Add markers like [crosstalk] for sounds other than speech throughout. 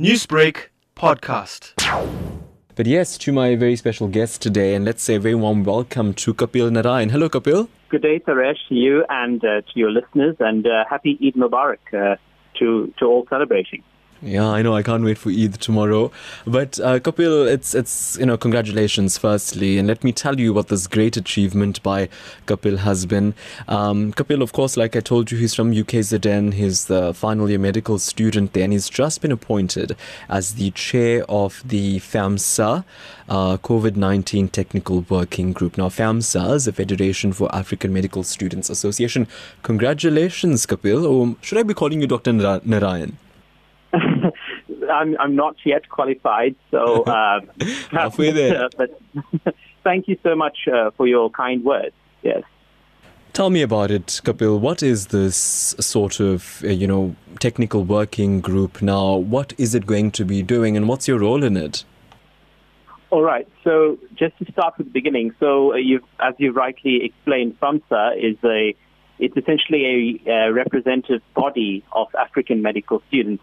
Newsbreak podcast. But yes, to my very special guest today, and let's say a very warm welcome to Kapil Narain. Hello, Kapil. Good day, Suresh, to you and uh, to your listeners, and uh, happy Eid Mubarak uh, to, to all celebrating. Yeah, I know. I can't wait for Eid tomorrow. But uh, Kapil, it's it's you know congratulations firstly, and let me tell you what this great achievement by Kapil has been. Um, Kapil, of course, like I told you, he's from UKZN. He's the final year medical student there, and he's just been appointed as the chair of the FAMSA uh, COVID nineteen Technical Working Group. Now, FAMSA is the Federation for African Medical Students Association. Congratulations, Kapil. Or should I be calling you Dr. Narain? I'm I'm not yet qualified, so [laughs] um, halfway there. [laughs] but [laughs] thank you so much uh, for your kind words. Yes. Tell me about it, Kapil. What is this sort of uh, you know technical working group now? What is it going to be doing, and what's your role in it? All right. So just to start with the beginning, so uh, you as you rightly explained, FAMSA is a it's essentially a, a representative body of African medical students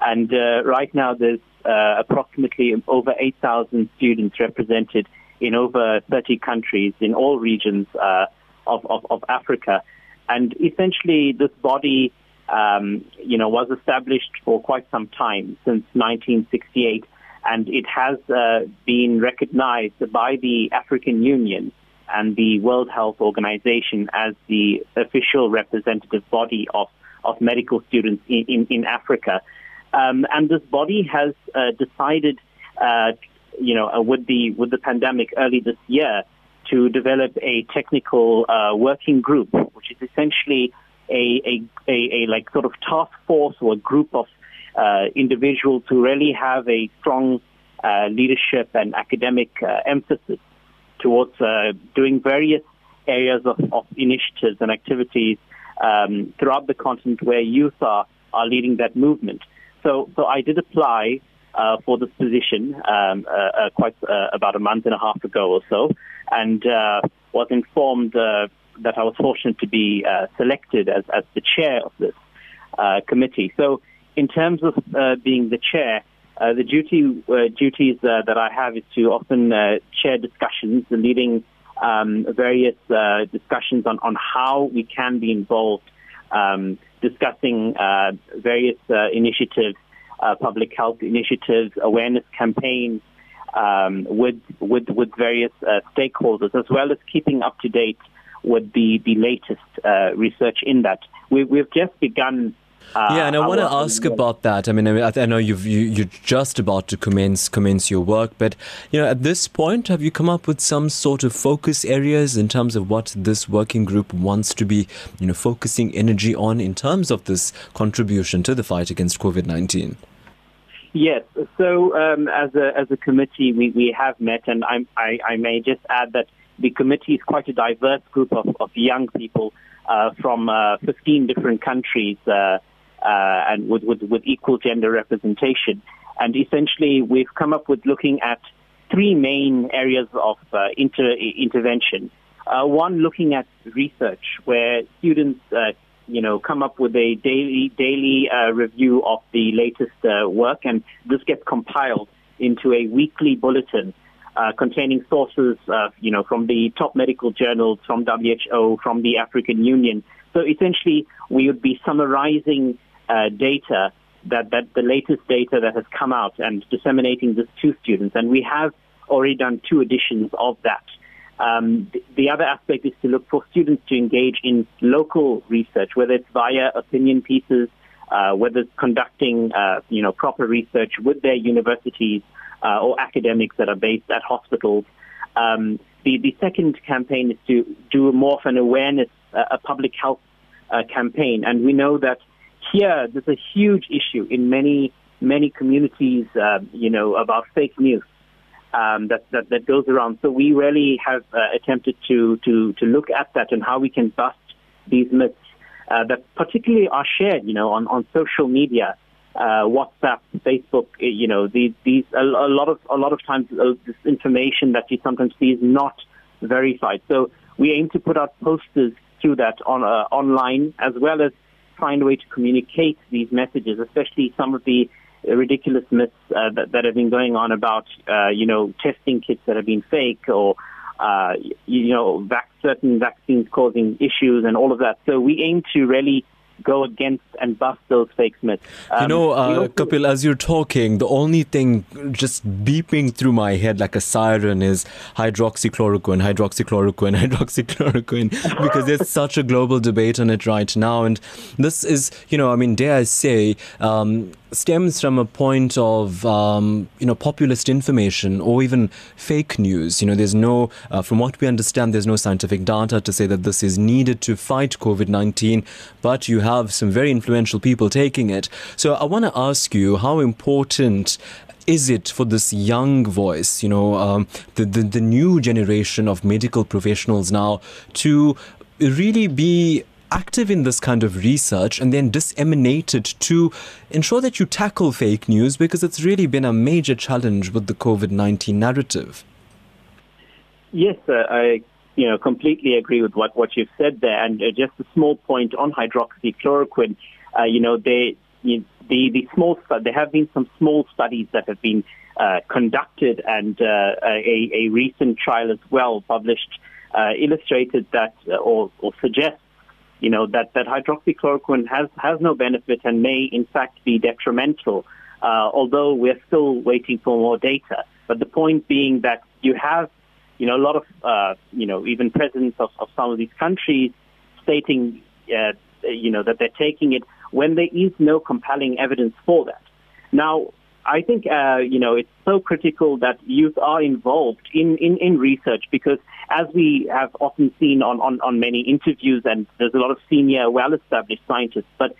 and uh, right now, there's uh, approximately over 8,000 students represented in over 30 countries in all regions uh, of, of, of, Africa. And essentially, this body, um, you know, was established for quite some time, since 1968, and it has uh, been recognized by the African Union and the World Health Organization as the official representative body of, of medical students in, in, in Africa. Um, and this body has uh, decided, uh, you know, uh, with the with the pandemic early this year, to develop a technical uh, working group, which is essentially a, a, a, a, like sort of task force or a group of uh, individuals who really have a strong uh, leadership and academic emphasis towards doing various areas of, of initiatives and activities um, throughout the continent where youth are, are leading that movement. So, so I did apply uh, for this position um, uh, uh, quite uh, about a month and a half ago or so, and uh, was informed uh, that I was fortunate to be selected as, as the chair of this committee. So, in terms of being the chair, the duty duties that I have is to often chair discussions, leading um, various discussions on, on how we can be involved. Um, discussing uh, various uh, initiatives, uh, public health initiatives, awareness campaigns um, with, with, with various stakeholders, as well as keeping up to date with the, the latest research in that. We, we've just begun uh, yeah, and I want to ask about that. I mean, I, mean, I know you've, you, you're just about to commence commence your work, but you know, at this point, have you come up with some sort of focus areas in terms of what this working group wants to be, you know, focusing energy on in terms of this contribution to the fight against COVID nineteen? Yes. So um, as a as a committee, we, we have met, and I, I, I may just add that the committee is quite a diverse group of, of young people uh, from uh, 15 different countries. Uh, and with, with, with equal gender representation. And essentially, we've come up with looking at three main areas of uh, inter- intervention. Uh, one, looking at research, where students, uh, you know, come up with a daily daily uh, review of the latest uh, work, and this gets compiled into a weekly bulletin uh, containing sources, you know, from the top medical journals, from WHO, from the African Union. So essentially, we would be summarizing uh, data that, that the latest data that has come out and disseminating this to students. And we have already done two editions of that. Um, the, the, other aspect is to look for students to engage in local research, whether it's via opinion pieces, uh, whether it's conducting, uh, you know, proper research with their universities uh, or academics that are based at hospitals. Um, the, the second campaign is to do more of an awareness, uh, a public health uh, campaign. And we know that here, there's a huge issue in many, many communities, uh, you know, about fake news. Um, that, that, that goes around. So we really have uh, attempted to, to, to look at that and how we can bust these myths uh, that particularly are shared, you know, on, on social media, uh, WhatsApp, Facebook, uh, you know, these, these, a, a lot of, a lot of times uh, this information that you sometimes see is not verified. So we aim to put out posters through that on, uh, online as well as find a way to communicate these messages, especially some of the ridiculous myths uh, that, that have been going on about, uh, you know, testing kits that have been fake or, uh, you know, vac- certain vaccines causing issues and all of that. So we aim to really go against and bust those fake myths. Um, you know, uh, Kapil, as you're talking, the only thing just beeping through my head like a siren is hydroxychloroquine, hydroxychloroquine, [laughs] hydroxychloroquine, because there's [laughs] such a global debate on it right now. And this is, you know, I mean, dare I say, um, stems from a point of um, you know populist information or even fake news. You know, there's no, uh, from what we understand, there's no scientific data to say that this is needed to fight COVID-19, but you have some very influential people taking it. So I want to ask you how important is it for this young voice, you know, um, the, the, the new generation of medical professionals now to really be active in this kind of research and then disseminate it to ensure that you tackle fake news because it's really been a major challenge with the COVID 19 narrative. Yes, uh, I you know completely agree with what, what you've said there. And uh, just a small point on hydroxychloroquine, uh, you know, they, you, the, the small there have been some small studies that have been uh, conducted and uh, a, a recent trial as well published uh, illustrated that or, or suggests you know, that, that hydroxychloroquine has, has no benefit and may in fact be detrimental, uh, although we're still waiting for more data. But the point being that you have, you know, a lot of, uh, you know, even presidents of, of some of these countries stating, uh, you know, that they're taking it when there is no compelling evidence for that. Now, I think, uh, you know, it's so critical that youth are involved in, in, in research because as we have often seen on, on, on many interviews and there's a lot of senior, well-established scientists, but,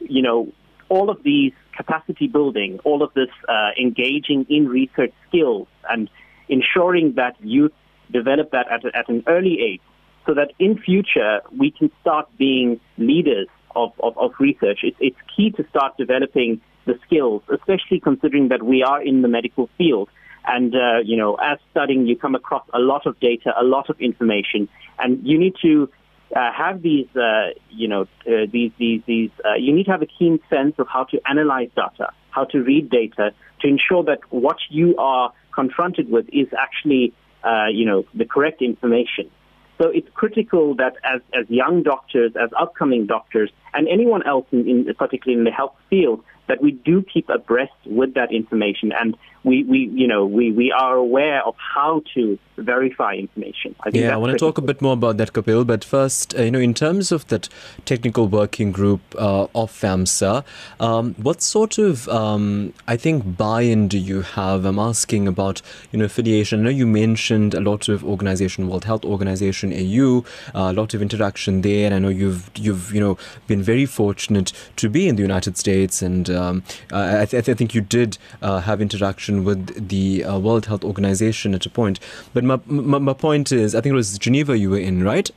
you know, all of these capacity building, all of this uh, engaging in research skills and ensuring that youth develop that at, at an early age so that in future we can start being leaders of, of, of research. It, it's key to start developing the skills, especially considering that we are in the medical field. And, uh, you know, as studying, you come across a lot of data, a lot of information, and you need to uh, have these, uh, you know, uh, these, these, these, uh, you need to have a keen sense of how to analyze data, how to read data to ensure that what you are confronted with is actually, uh, you know, the correct information. So it's critical that as, as young doctors, as upcoming doctors, and anyone else, in, in, particularly in the health field, that we do keep abreast with that information and we, we you know we, we are aware of how to verify information. I yeah, I want to talk a bit more about that, Kapil. But first, uh, you know, in terms of that technical working group uh, of FAMSA, um, what sort of um, I think buy-in do you have? I'm asking about you know affiliation. I know you mentioned a lot of organization, World Health Organization, AU, uh, a lot of interaction there. And I know you've you've you know been very fortunate to be in the United States and um, I, th- I, think you did uh, have interaction with the uh, World Health Organization at a point. But my, my, my point is, I think it was Geneva you were in, right?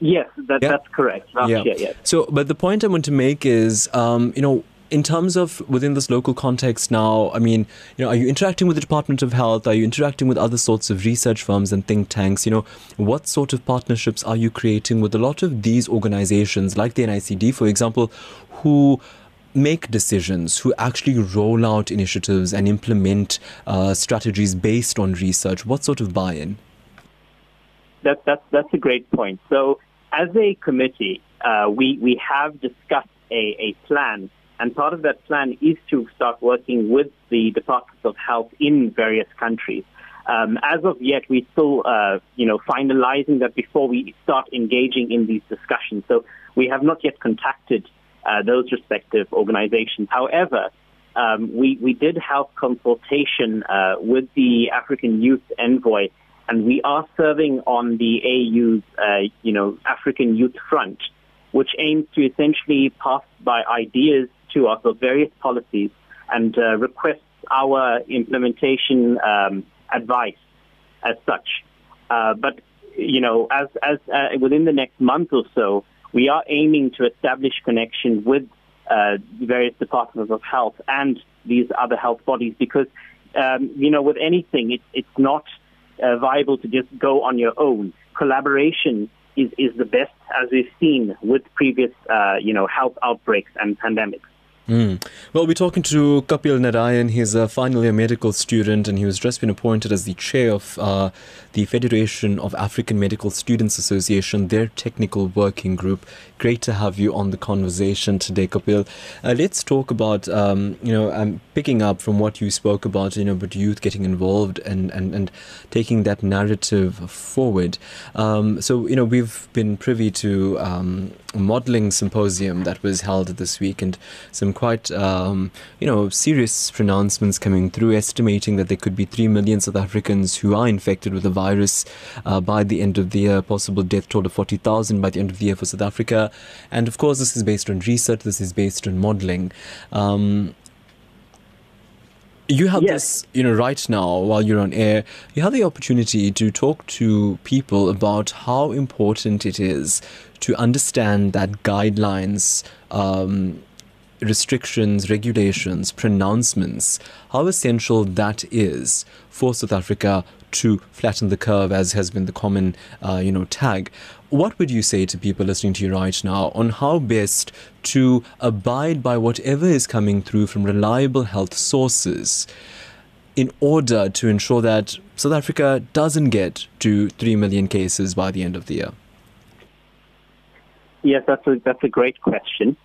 Yes, that, yeah. that's correct. Yeah. Year, yes. So, but the point I want to make is, um, you know, in terms of within this local context now, I mean, you know, are you interacting with the Department of Health? Are you interacting with other sorts of research firms and think tanks? You know, what sort of partnerships are you creating with a lot of these organizations, like the NICD, for example, who make decisions, who actually roll out initiatives and implement uh, strategies based on research? What sort of buy-in? That, that, that's a great point. So, as a committee, uh, we, we have discussed a, a plan, and part of that plan is to start working with the departments of health in various countries. Um, as of yet, we're still, uh, you know, finalizing that before we start engaging in these discussions. So we have not yet contacted uh, those respective organizations. However, um, we, we did have consultation uh, with the African Youth Envoy, and we are serving on the AU's, uh, you know, African Youth Front, which aims to essentially pass by ideas to of various policies and uh, requests our implementation um, advice as such. Uh, but you know, as as uh, within the next month or so, we are aiming to establish connection with uh, various departments of health and these other health bodies because, um, you know, with anything, it's, it's not uh, viable to just go on your own. Collaboration is, is the best, as we've seen with previous, uh, you know, health outbreaks and pandemics. Mm. Well, we're talking to Kapil Narain. He's finally a final year medical student and he was just been appointed as the chair of uh, the Federation of African Medical Students Association, their technical working group. Great to have you on the conversation today, Kapil. Uh, let's talk about, um, you know, I'm picking up from what you spoke about, you know, about youth getting involved and, and, and taking that narrative forward. Um, so, you know, we've been privy to um, modeling symposium that was held this week and some quite, um, you know, serious pronouncements coming through, estimating that there could be 3 million South Africans who are infected with the virus uh, by the end of the year, possible death toll of 40,000 by the end of the year for South Africa. And of course, this is based on research, this is based on modeling. Um, you have yes. this, you know, right now while you're on air, you have the opportunity to talk to people about how important it is to understand that guidelines um, restrictions, regulations, pronouncements, how essential that is for South Africa to flatten the curve, as has been the common, uh, you know, tag. What would you say to people listening to you right now on how best to abide by whatever is coming through from reliable health sources in order to ensure that South Africa doesn't get to 3 million cases by the end of the year? Yes, that's a, that's a great question.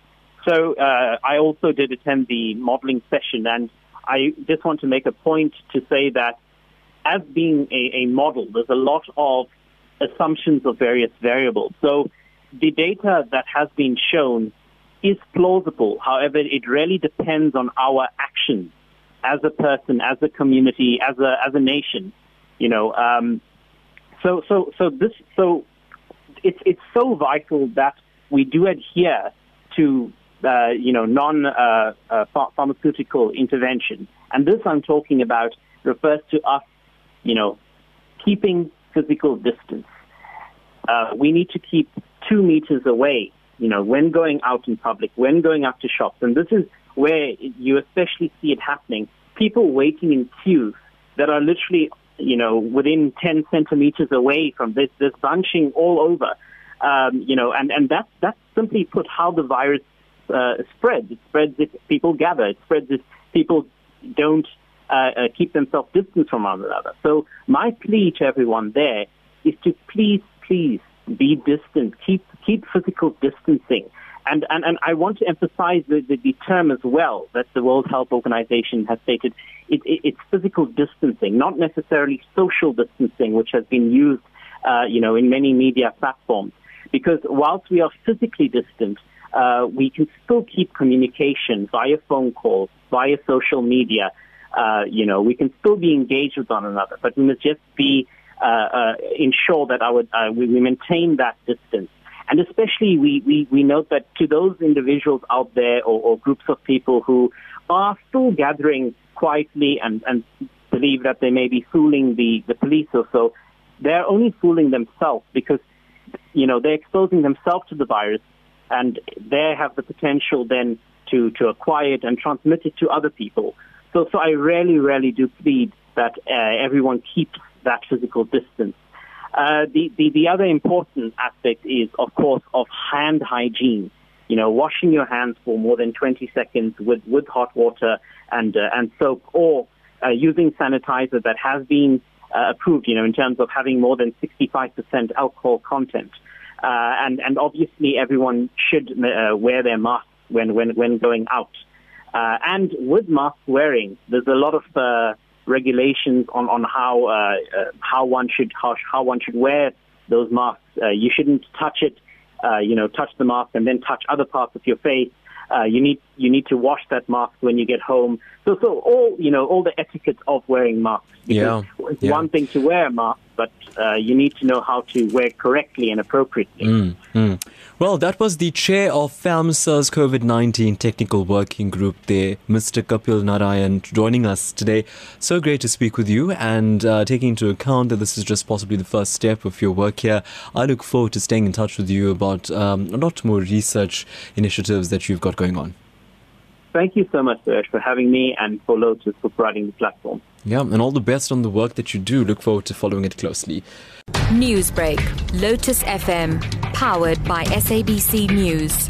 So uh, I also did attend the modeling session, and I just want to make a point to say that as being a, a model, there's a lot of assumptions of various variables. So the data that has been shown is plausible. However, it really depends on our actions as a person, as a community, as a as a nation. You know, um, so so so this so it's it's so vital that we do adhere to uh, you know, non-pharmaceutical uh, uh, intervention. And this I'm talking about refers to us, you know, keeping physical distance. Uh, we need to keep two meters away, you know, when going out in public, when going out to shops. And this is where you especially see it happening. People waiting in queues that are literally, you know, within 10 centimeters away from this, this bunching all over. Um, you know, and, and that's, that's simply put how the virus uh, spreads. It spreads if people gather. It spreads if people don't uh, uh, keep themselves distant from one another. So my plea to everyone there is to please, please be distant. Keep keep physical distancing. And, and, and I want to emphasize the, the, the term as well that the World Health Organization has stated. It, it, it's physical distancing, not necessarily social distancing, which has been used, uh, you know, in many media platforms. Because whilst we are physically distant, uh, we can still keep communication via phone calls, via social media. Uh, you know, we can still be engaged with one another, but we must just be uh, uh, ensure that our uh, we, we maintain that distance. And especially, we, we, we note that to those individuals out there or, or groups of people who are still gathering quietly and, and believe that they may be fooling the, the police or so, they're only fooling themselves because, you know, they're exposing themselves to the virus and they have the potential then to, to acquire it and transmit it to other people. So, so I really, really do plead that uh, everyone keeps that physical distance. Uh, the, the, the other important aspect is, of course, of hand hygiene. You know, washing your hands for more than 20 seconds with, with hot water and, uh, and soap or uh, using sanitizer that has been uh, approved, you know, in terms of having more than 65% alcohol content. Uh, and, and obviously everyone should uh, wear their masks when, when, when going out. Uh, and with mask wearing, there's a lot of uh, regulations on, on how, uh, uh, how, one should, how, how one should wear those masks. Uh, you shouldn't touch it, uh, you know, touch the mask and then touch other parts of your face. Uh, you need you need to wash that mask when you get home. So so all you know all the etiquette of wearing masks. Yeah, it's yeah. one thing to wear a mask, but uh, you need to know how to wear correctly and appropriately. Mm, mm. Well, that was the chair of FAMSA's COVID 19 technical working group there, Mr. Kapil Narain, joining us today. So great to speak with you and uh, taking into account that this is just possibly the first step of your work here. I look forward to staying in touch with you about um, a lot more research initiatives that you've got going on. Thank you so much, Suresh, for having me and for Lotus for providing the platform. Yeah, and all the best on the work that you do. Look forward to following it closely. Newsbreak, Lotus FM, powered by SABC News.